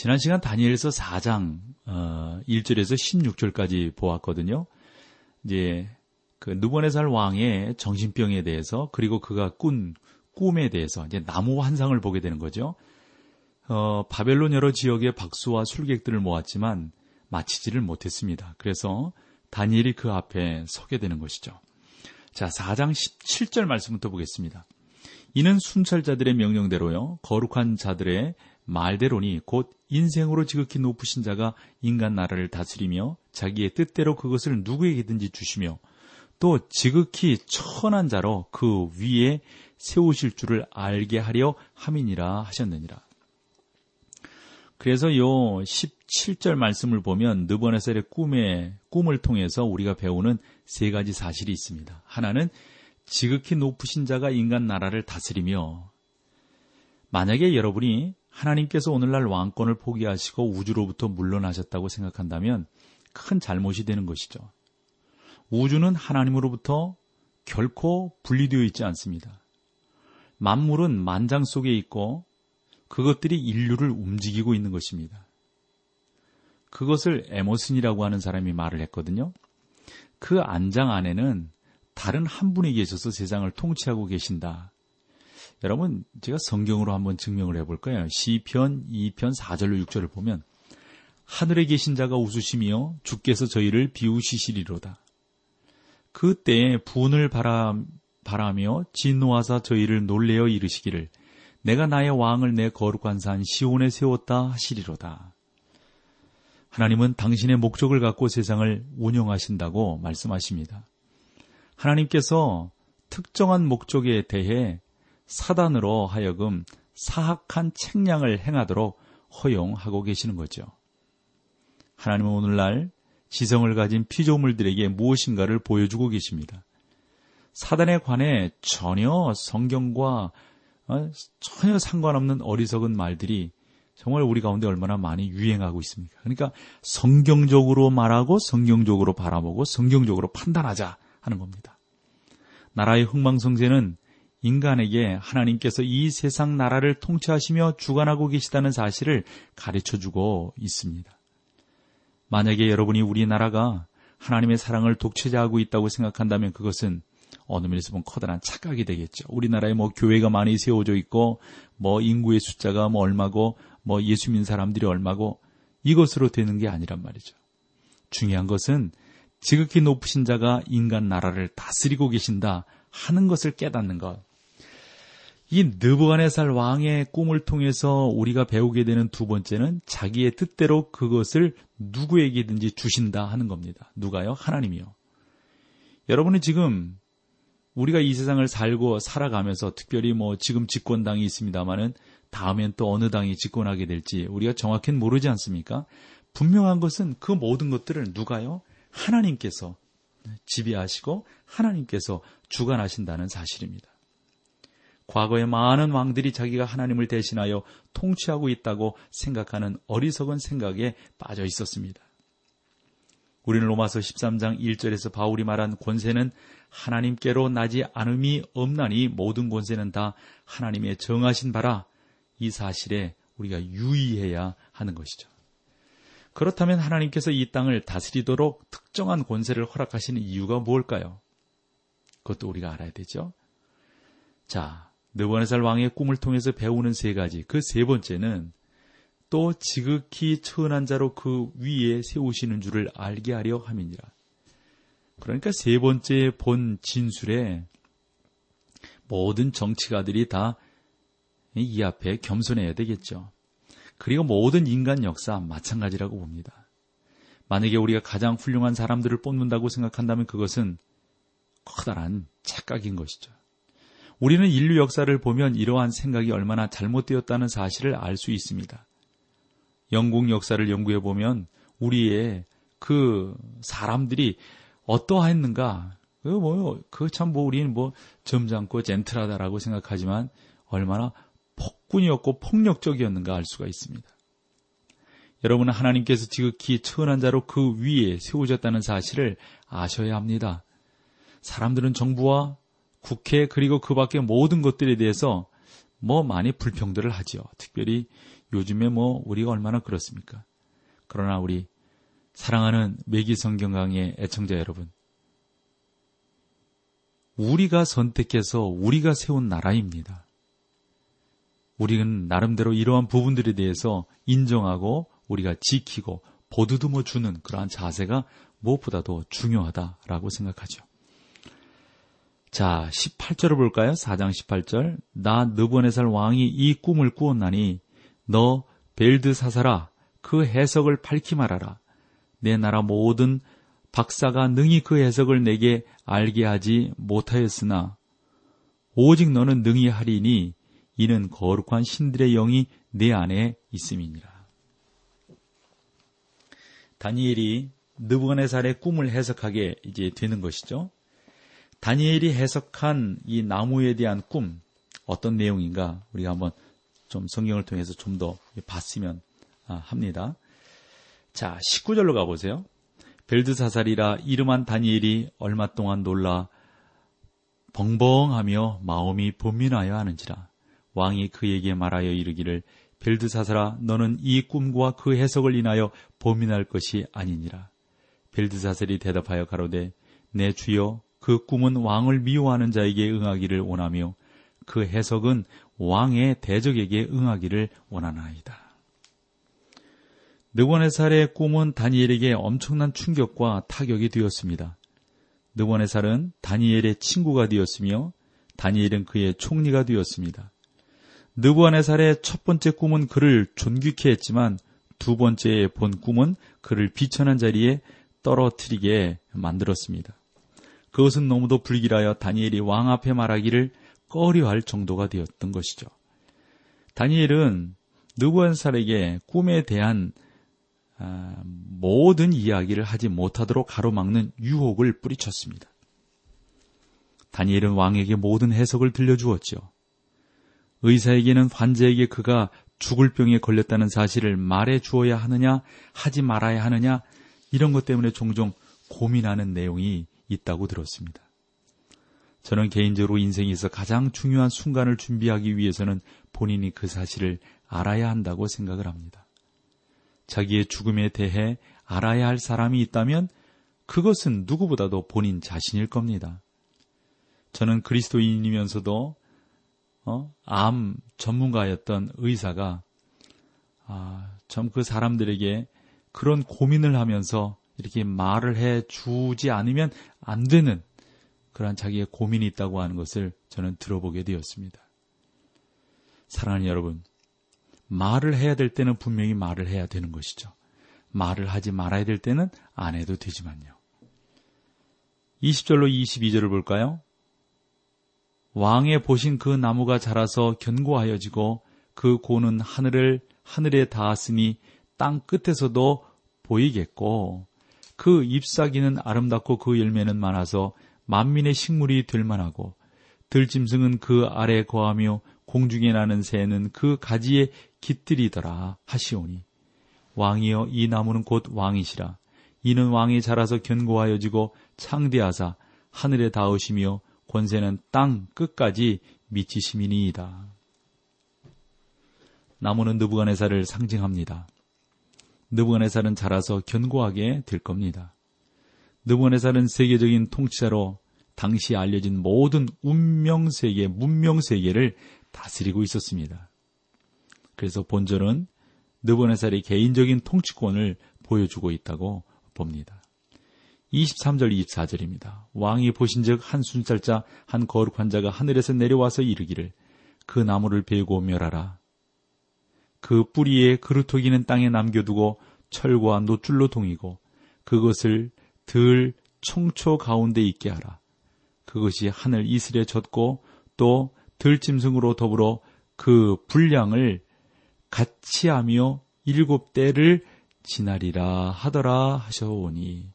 지난 시간 다니엘서 4장 어, 1절에서 16절까지 보았거든요. 이제 그 누번네살 왕의 정신병에 대해서 그리고 그가 꾼 꿈에 대해서 이제 나무 환상을 보게 되는 거죠. 어, 바벨론 여러 지역의 박수와 술객들을 모았지만 마치지를 못했습니다. 그래서 다니엘이 그 앞에 서게 되는 것이죠. 자, 4장 17절 말씀부터 보겠습니다. 이는 순찰자들의 명령대로요, 거룩한 자들의 말대로니 곧 인생으로 지극히 높으신 자가 인간 나라를 다스리며 자기의 뜻대로 그것을 누구에게든지 주시며 또 지극히 천한 자로 그 위에 세우실 줄을 알게 하려 함이니라 하셨느니라. 그래서 요 17절 말씀을 보면 느버네셀의 꿈의 꿈을 통해서 우리가 배우는 세 가지 사실이 있습니다. 하나는 지극히 높으신 자가 인간 나라를 다스리며 만약에 여러분이 하나님께서 오늘날 왕권을 포기하시고 우주로부터 물러나셨다고 생각한다면 큰 잘못이 되는 것이죠. 우주는 하나님으로부터 결코 분리되어 있지 않습니다. 만물은 만장 속에 있고 그것들이 인류를 움직이고 있는 것입니다. 그것을 에머슨이라고 하는 사람이 말을 했거든요. 그 안장 안에는 다른 한 분이 계셔서 세상을 통치하고 계신다. 여러분, 제가 성경으로 한번 증명을 해볼 거예요. 시편 2편 4절로 6절을 보면 하늘에 계신 자가 웃으시며 주께서 저희를 비우시시리로다. 그때에 분을 바라, 바라며 진노하사 저희를 놀래어 이르시기를 내가 나의 왕을 내 거룩한 산 시온에 세웠다 하시리로다. 하나님은 당신의 목적을 갖고 세상을 운영하신다고 말씀하십니다. 하나님께서 특정한 목적에 대해 사단으로 하여금 사악한 책량을 행하도록 허용하고 계시는 거죠. 하나님은 오늘날 지성을 가진 피조물들에게 무엇인가를 보여주고 계십니다. 사단에 관해 전혀 성경과 어, 전혀 상관없는 어리석은 말들이 정말 우리 가운데 얼마나 많이 유행하고 있습니까? 그러니까 성경적으로 말하고 성경적으로 바라보고 성경적으로 판단하자 하는 겁니다. 나라의 흥망성쇠는 인간에게 하나님께서 이 세상 나라를 통치하시며 주관하고 계시다는 사실을 가르쳐 주고 있습니다. 만약에 여러분이 우리나라가 하나님의 사랑을 독취자하고 있다고 생각한다면 그것은 어느 면에서 보면 커다란 착각이 되겠죠. 우리나라에 뭐 교회가 많이 세워져 있고 뭐 인구의 숫자가 뭐 얼마고 뭐 예수 믿는 사람들이 얼마고 이것으로 되는 게 아니란 말이죠. 중요한 것은 지극히 높으신 자가 인간 나라를 다스리고 계신다 하는 것을 깨닫는 것. 이 느부갓네살 왕의 꿈을 통해서 우리가 배우게 되는 두 번째는 자기의 뜻대로 그것을 누구에게든지 주신다 하는 겁니다. 누가요? 하나님이요. 여러분은 지금 우리가 이 세상을 살고 살아가면서 특별히 뭐 지금 집권당이 있습니다마는 다음엔 또 어느 당이 집권하게 될지 우리가 정확히는 모르지 않습니까? 분명한 것은 그 모든 것들을 누가요? 하나님께서 지배하시고 하나님께서 주관하신다는 사실입니다. 과거에 많은 왕들이 자기가 하나님을 대신하여 통치하고 있다고 생각하는 어리석은 생각에 빠져 있었습니다. 우리는 로마서 13장 1절에서 바울이 말한 권세는 하나님께로 나지 않음이 없나니 모든 권세는 다 하나님의 정하신 바라 이 사실에 우리가 유의해야 하는 것이죠. 그렇다면 하나님께서 이 땅을 다스리도록 특정한 권세를 허락하시는 이유가 무엇일까요? 그것도 우리가 알아야 되죠. 자, 느부갓네살 왕의 꿈을 통해서 배우는 세 가지. 그 세 번째는 또 지극히 천한 자로 그 위에 세우시는 줄을 알게 하려 함이니라. 그러니까 세 번째 본 진술에 모든 정치가들이 다 이 앞에 겸손해야 되겠죠. 그리고 모든 인간 역사 마찬가지라고 봅니다. 만약에 우리가 가장 훌륭한 사람들을 뽑는다고 생각한다면 그것은 커다란 착각인 것이죠. 우리는 인류 역사를 보면 이러한 생각이 얼마나 잘못되었다는 사실을 알 수 있습니다. 영국 역사를 연구해 보면 우리의 그 사람들이 어떠했는가 그 뭐요 그참 뭐 우리는 뭐 점잖고 젠틀하다라고 생각하지만 얼마나 폭군이었고 폭력적이었는가 알 수가 있습니다. 여러분은 하나님께서 지극히 천한 자로 그 위에 세우셨다는 사실을 아셔야 합니다. 사람들은 정부와 국회 그리고 그 밖의 모든 것들에 대해서 뭐 많이 불평들을 하지요. 특별히 요즘에 뭐 우리가 얼마나 그렇습니까? 그러나 우리 사랑하는 매기 성경 강의 애청자 여러분, 우리가 선택해서 우리가 세운 나라입니다. 우리는 나름대로 이러한 부분들에 대해서 인정하고 우리가 지키고 보드듬어 주는 그러한 자세가 무엇보다도 중요하다라고 생각하죠. 자, 18절을 볼까요? 4장 18절. 나 느부네살 왕이 이 꿈을 꾸었나니 너 벨드사사라 그 해석을 밝히 말하라. 내 나라 모든 박사가 능히 그 해석을 내게 알게 하지 못하였으나 오직 너는 능히 하리니 이는 거룩한 신들의 영이 내 안에 있음이니라. 다니엘이 느부갓네살의 꿈을 해석하게 이제 되는 것이죠. 다니엘이 해석한 이 나무에 대한 꿈 어떤 내용인가 우리가 한번 좀 성경을 통해서 좀 더 봤으면 아, 합니다. 자, 19절로 가보세요. 벨드사살이라 이름한 다니엘이 얼마 동안 놀라 벙벙하며 마음이 본민하여 하는지라 왕이 그에게 말하여 이르기를 벨드사살아 너는 이 꿈과 그 해석을 인하여 보민할 것이 아니니라. 벨드사살이 대답하여 가로되 내 주여 그 꿈은 왕을 미워하는 자에게 응하기를 원하며 그 해석은 왕의 대적에게 응하기를 원하나이다. 느고네살의 꿈은 다니엘에게 엄청난 충격과 타격이 되었습니다. 느고네살은 다니엘의 친구가 되었으며 다니엘은 그의 총리가 되었습니다. 느부갓네살의 첫 번째 꿈은 그를 존귀케 했지만 두 번째의 본 꿈은 그를 비천한 자리에 떨어뜨리게 만들었습니다. 그것은 너무도 불길하여 다니엘이 왕 앞에 말하기를 꺼려할 정도가 되었던 것이죠. 다니엘은 느부갓네살에게 꿈에 대한 아, 모든 이야기를 하지 못하도록 가로막는 유혹을 뿌리쳤습니다. 다니엘은 왕에게 모든 해석을 들려주었죠. 의사에게는 환자에게 그가 죽을 병에 걸렸다는 사실을 말해 주어야 하느냐, 하지 말아야 하느냐, 이런 것 때문에 종종 고민하는 내용이 있다고 들었습니다. 저는 개인적으로 인생에서 가장 중요한 순간을 준비하기 위해서는 본인이 그 사실을 알아야 한다고 생각을 합니다. 자기의 죽음에 대해 알아야 할 사람이 있다면 그것은 누구보다도 본인 자신일 겁니다. 저는 그리스도인이면서도 어? 암 전문가였던 의사가 아, 참 그 사람들에게 그런 고민을 하면서 이렇게 말을 해 주지 않으면 안 되는 그러한 자기의 고민이 있다고 하는 것을 저는 들어보게 되었습니다. 사랑하는 여러분, 말을 해야 될 때는 분명히 말을 해야 되는 것이죠. 말을 하지 말아야 될 때는 안 해도 되지만요. 20절로 22절을 볼까요? 왕의 보신 그 나무가 자라서 견고하여지고 그 고는 하늘을 하늘에 닿았으니 땅 끝에서도 보이겠고 그 잎사귀는 아름답고 그 열매는 많아서 만민의 식물이 될 만하고 들짐승은 그 아래 거하며 공중에 나는 새는 그 가지에 깃들이더라 하시오니 왕이여 이 나무는 곧 왕이시라 이는 왕이 자라서 견고하여지고 창대하사 하늘에 닿으시며 권세는 땅 끝까지 미치심이니이다. 나무는 느부갓네살을 상징합니다. 느부갓네살은 자라서 견고하게 될 겁니다. 느부갓네살은 세계적인 통치자로 당시 알려진 모든 운명 세계, 문명 세계를 다스리고 있었습니다. 그래서 본절은 느부갓네살의 개인적인 통치권을 보여주고 있다고 봅니다. 23절 24절입니다. 왕이 보신즉 한 순살자 한 거룩한 자가 하늘에서 내려와서 이르기를 그 나무를 베고 멸하라. 그 뿌리에 그루터기는 땅에 남겨두고 철과 노줄로 동이고 그것을 들 총초 가운데 있게 하라. 그것이 하늘 이슬에 젖고 또 들짐승으로 더불어 그 분량을 같이 하며 일곱 때를 지나리라 하더라 하셔오니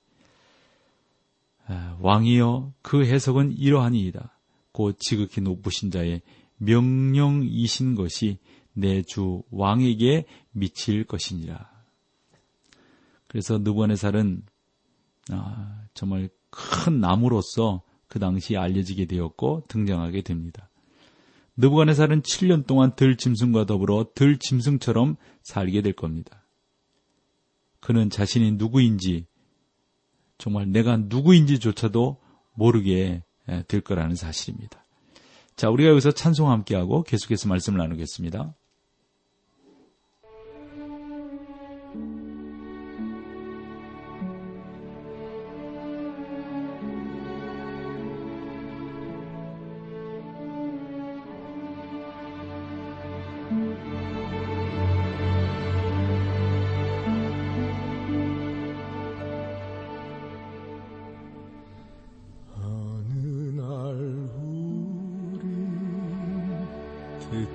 아, 왕이여 그 해석은 이러하니이다. 곧 지극히 높으신 자의 명령이신 것이 내 주 왕에게 미칠 것이니라. 그래서 느부갓네살은 아, 정말 큰 나무로서 그 당시 알려지게 되었고 등장하게 됩니다. 느부갓네살은 7년 동안 들짐승과 더불어 들짐승처럼 살게 될 겁니다. 그는 자신이 누구인지 정말 내가 누구인지조차도 모르게 될 거라는 사실입니다. 자, 우리가 여기서 찬송 함께하고 계속해서 말씀을 나누겠습니다. 사랑의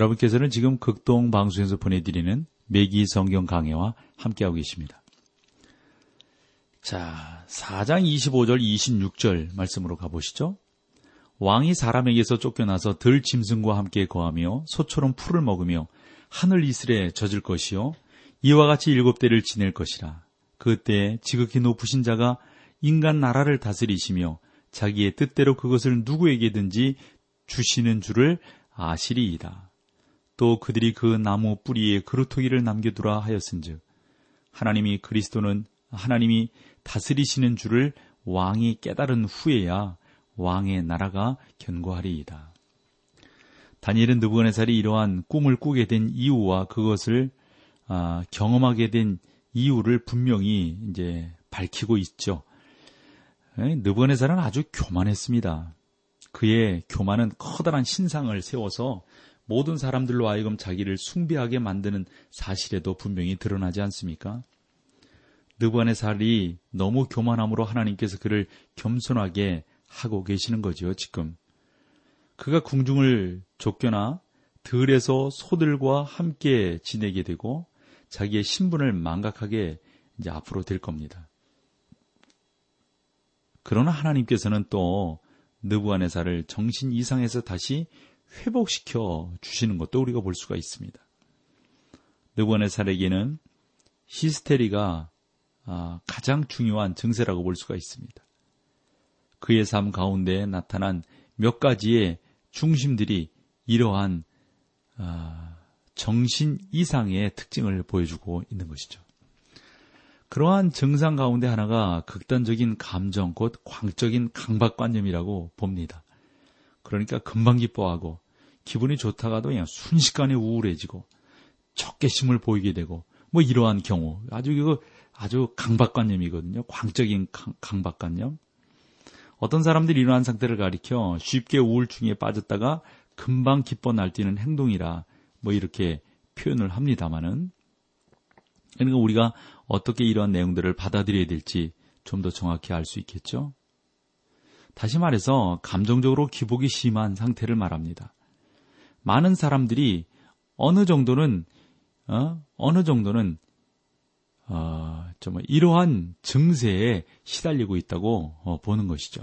여러분께서는 지금 극동 방송에서 보내드리는 매기 성경 강해와 함께하고 계십니다. 자, 4장 25절 26절 말씀으로 가보시죠. 왕이 사람에게서 쫓겨나서 들 짐승과 함께 거하며 소처럼 풀을 먹으며 하늘 이슬에 젖을 것이요 이와 같이 일곱 대를 지낼 것이라. 그때 지극히 높으신 자가 인간 나라를 다스리시며 자기의 뜻대로 그것을 누구에게든지 주시는 줄을 아시리이다. 또 그들이 그 나무 뿌리에 그루터기를 남겨두라 하였은즉 하나님이 그리스도는 하나님이 다스리시는 줄을 왕이 깨달은 후에야 왕의 나라가 견고하리이다. 다니엘은 느부갓네살이 이러한 꿈을 꾸게 된 이유와 그것을 아, 경험하게 된 이유를 분명히 이제 밝히고 있죠. 느부갓네살은 아주 교만했습니다. 그의 교만은 커다란 신상을 세워서 모든 사람들로 하여금 자기를 숭배하게 만드는 사실에도 분명히 드러나지 않습니까? 느부안의 살이 너무 교만함으로 하나님께서 그를 겸손하게 하고 계시는 거죠, 지금. 그가 궁중을 쫓겨나 들에서 소들과 함께 지내게 되고 자기의 신분을 망각하게 이제 앞으로 될 겁니다. 그러나 하나님께서는 또 느부안의살을 정신 이상에서 다시 회복시켜 주시는 것도 우리가 볼 수가 있습니다. 느부갓네살에게는 히스테리가 아, 가장 중요한 증세라고 볼 수가 있습니다. 그의 삶 가운데 나타난 몇 가지의 중심들이 이러한 아, 정신 이상의 특징을 보여주고 있는 것이죠. 그러한 증상 가운데 하나가 극단적인 감정, 곧 광적인 강박관념이라고 봅니다. 그러니까 금방 기뻐하고 기분이 좋다가도 그냥 순식간에 우울해지고 적개심을 보이게 되고 뭐 이러한 경우 아주 이거 아주 강박관념이거든요. 광적인 강, 박관념 어떤 사람들이 이러한 상태를 가리켜 쉽게 우울증에 빠졌다가 금방 기뻐 날뛰는 행동이라 뭐 이렇게 표현을 합니다마는 그러니까 우리가 어떻게 이러한 내용들을 받아들여야 될지 좀 더 정확히 알 수 있겠죠. 다시 말해서 감정적으로 기복이 심한 상태를 말합니다. 많은 사람들이 어느 정도는 어, 어느 정도는 어, 좀 이러한 증세에 시달리고 있다고 어, 보는 것이죠.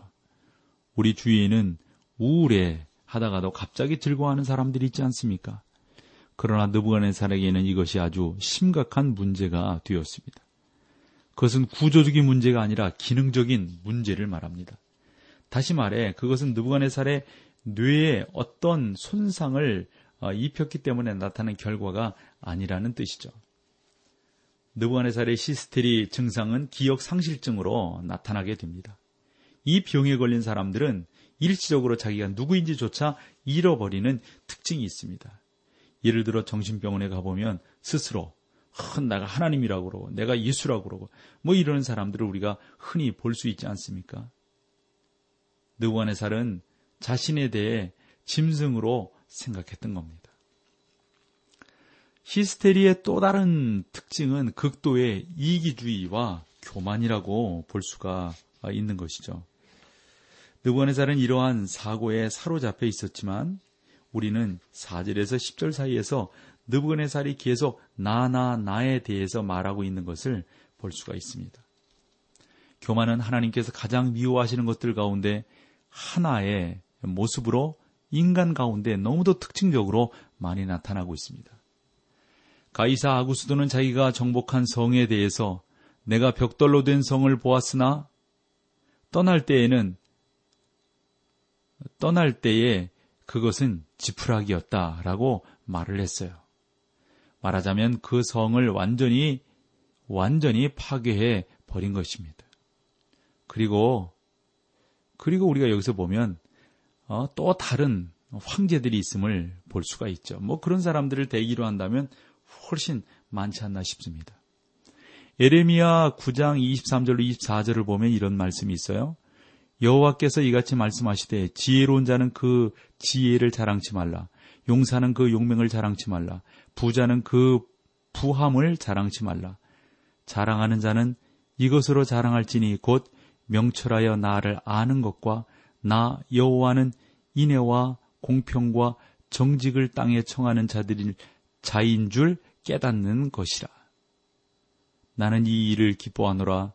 우리 주위에는 우울해 하다가도 갑자기 즐거워하는 사람들이 있지 않습니까? 그러나 느부갓네살에게는 이것이 아주 심각한 문제가 되었습니다. 그것은 구조적인 문제가 아니라 기능적인 문제를 말합니다. 다시 말해 그것은 느부갓네살의 뇌에 어떤 손상을 어, 입혔기 때문에 나타난 결과가 아니라는 뜻이죠. 느부갓네살의 시스테리 증상은 기억 상실증으로 나타나게 됩니다. 이 병에 걸린 사람들은 일시적으로 자기가 누구인지조차 잃어버리는 특징이 있습니다. 예를 들어 정신병원에 가보면 스스로 내가 하나님이라고 그러고 내가 예수라고 그러고 뭐 이러는 사람들을 우리가 흔히 볼 수 있지 않습니까? 느부갓네살은 자신에 대해 짐승으로 생각했던 겁니다. 히스테리의 또 다른 특징은 극도의 이기주의와 교만이라고 볼 수가 있는 것이죠. 느부갓네살은 이러한 사고에 사로잡혀 있었지만 우리는 4절에서 10절 사이에서 느부갓네살이 계속 나나 나에 대해서 말하고 있는 것을 볼 수가 있습니다. 교만은 하나님께서 가장 미워하시는 것들 가운데 하나의 모습으로 인간 가운데 너무도 특징적으로 많이 나타나고 있습니다. 가이사 아구스도는 자기가 정복한 성에 대해서 내가 벽돌로 된 성을 보았으나 떠날 때에는 떠날 때에 그것은 지푸라기였다라고 말을 했어요. 말하자면 그 성을 완전히 완전히 파괴해 버린 것입니다. 그리고 그리고 우리가 여기서 보면 어, 또 다른 황제들이 있음을 볼 수가 있죠. 뭐 그런 사람들을 대기로 한다면 훨씬 많지 않나 싶습니다. 에레미야 9장 23절로 24절을 보면 이런 말씀이 있어요. 여호와께서 이같이 말씀하시되 지혜로운 자는 그 지혜를 자랑치 말라. 용사는 그 용맹을 자랑치 말라. 부자는 그 부함을 자랑치 말라. 자랑하는 자는 이것으로 자랑할지니 곧 명철하여 나를 아는 것과 나 여호와는 인애와 공평과 정직을 땅에 청하는 자들일 자인 줄 깨닫는 것이라. 나는 이 일을 기뻐하노라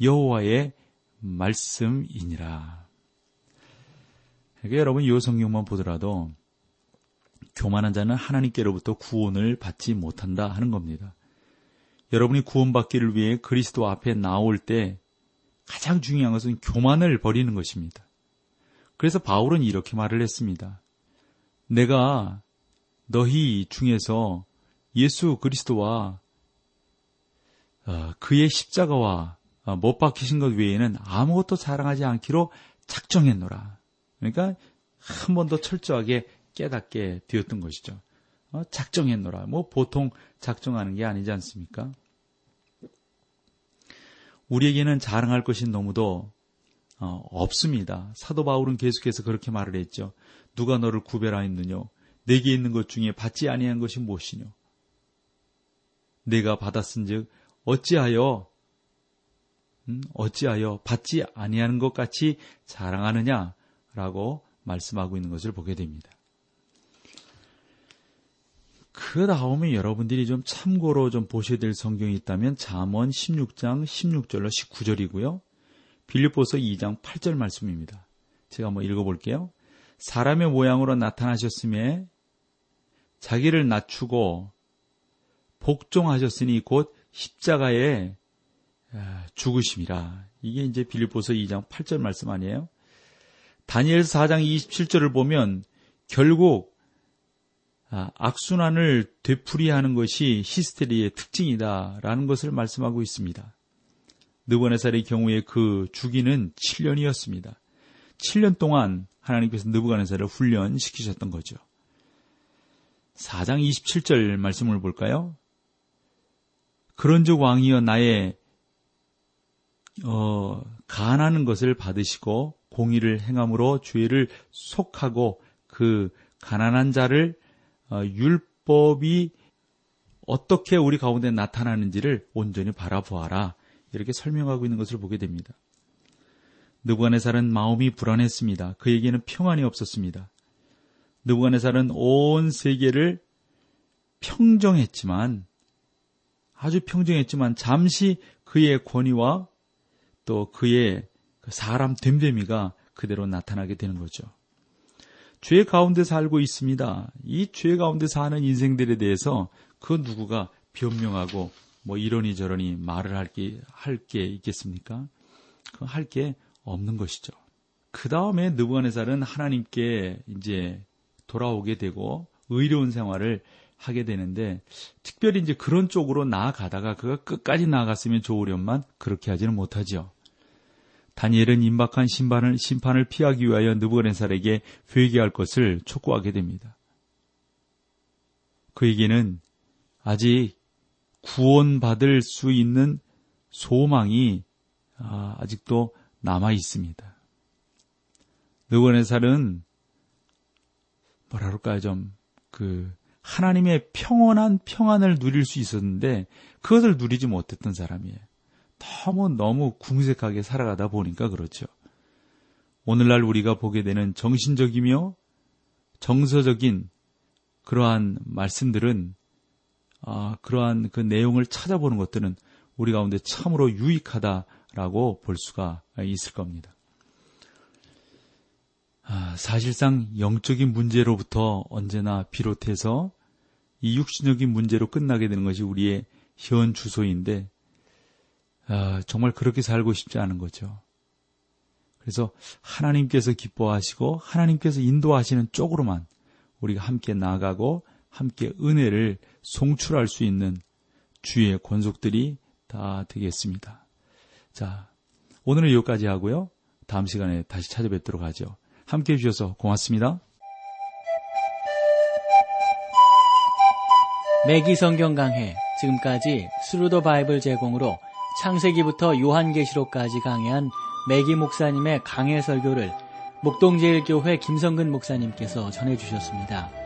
여호와의 말씀이니라. 그러니까 여러분 이 성경만 보더라도 교만한 자는 하나님께로부터 구원을 받지 못한다 하는 겁니다. 여러분이 구원받기를 위해 그리스도 앞에 나올 때 가장 중요한 것은 교만을 버리는 것입니다. 그래서 바울은 이렇게 말을 했습니다. 내가 너희 중에서 예수 그리스도와 어, 그의 십자가와 어, 못 박히신 것 외에는 아무것도 자랑하지 않기로 작정했노라. 그러니까 한 번 더 철저하게 깨닫게 되었던 것이죠. 어, 작정했노라. 뭐 보통 작정하는 게 아니지 않습니까? 우리에게는 자랑할 것이 너무도 어, 없습니다. 사도 바울은 계속해서 그렇게 말을 했죠. 누가 너를 구별하였느뇨? 내게 있는 것 중에 받지 아니한 것이 무엇이뇨? 내가 받았은즉 어찌하여 음, 어찌하여 받지 아니하는 것 같이 자랑하느냐라고 말씀하고 있는 것을 보게 됩니다. 그 다음에 여러분들이 좀 참고로 좀 보셔야 될 성경이 있다면 잠언 16장 16절로 19절이고요. 빌립보서 2장 8절 말씀입니다. 제가 한번 읽어볼게요. 사람의 모양으로 나타나셨음에 자기를 낮추고 복종하셨으니 곧 십자가에 아, 죽으심이라. 이게 이제 빌립보서 2장 8절 말씀 아니에요? 다니엘 4장 27절을 보면 결국 아, 악순환을 되풀이하는 것이 히스테리의 특징이다라는 것을 말씀하고 있습니다. 느부갓네살의 경우에 그 주기는 7년이었습니다. 7년 동안 하나님께서 느부갓네살을 훈련시키셨던 거죠. 4장 27절 말씀을 볼까요? 그런즉 왕이여 나의 어, 간하는 것을 받으시고 공의를 행함으로 죄를 속하고 그 가난한 자를 어, 율법이 어떻게 우리 가운데 나타나는지를 온전히 바라보아라. 이렇게 설명하고 있는 것을 보게 됩니다. 느부갓네살은 마음이 불안했습니다. 그에게는 평안이 없었습니다. 느부갓네살은 온 세계를 평정했지만 아주 평정했지만 잠시 그의 권위와 또 그의 그 사람 됨됨이가 그대로 나타나게 되는 거죠. 죄 가운데 살고 있습니다. 이 죄 가운데 사는 인생들에 대해서 그 누구가 변명하고 뭐 이러니 저러니 말을 할 게, 할 게 있겠습니까? 그 할 게 없는 것이죠. 그 다음에 느부갓네살은 하나님께 이제 돌아오게 되고 의로운 생활을 하게 되는데 특별히 이제 그런 쪽으로 나아가다가 그가 끝까지 나아갔으면 좋으련만 그렇게 하지는 못하죠. 다니엘은 임박한 심판을, 심판을 피하기 위하여 느부갓네살에게 회개할 것을 촉구하게 됩니다. 그에게는 아직 구원받을 수 있는 소망이 아, 아직도 남아 있습니다. 느부갓네살은 뭐라 그럴까요? 좀 그 하나님의 평온한 평안을 누릴 수 있었는데 그것을 누리지 못했던 사람이에요. 너무 너무 궁색하게 살아가다 보니까 그렇죠. 오늘날 우리가 보게 되는 정신적이며 정서적인 그러한 말씀들은 아, 그러한 그 내용을 찾아보는 것들은 우리 가운데 참으로 유익하다라고 볼 수가 있을 겁니다. 아, 사실상 영적인 문제로부터 언제나 비롯해서 이 육신적인 문제로 끝나게 되는 것이 우리의 현 주소인데 아, 정말 그렇게 살고 싶지 않은 거죠. 그래서 하나님께서 기뻐하시고 하나님께서 인도하시는 쪽으로만 우리가 함께 나가고 함께 은혜를 송출할 수 있는 주의 권속들이 다 되겠습니다. 자, 오늘은 여기까지 하고요. 다음 시간에 다시 찾아뵙도록 하죠. 함께 해주셔서 고맙습니다. 맥기 성경 강해 지금까지 Thru the Bible 제공으로 창세기부터 요한계시록까지 강해한 맥기 목사님의 강해 설교를 목동제일교회 김성근 목사님께서 전해주셨습니다.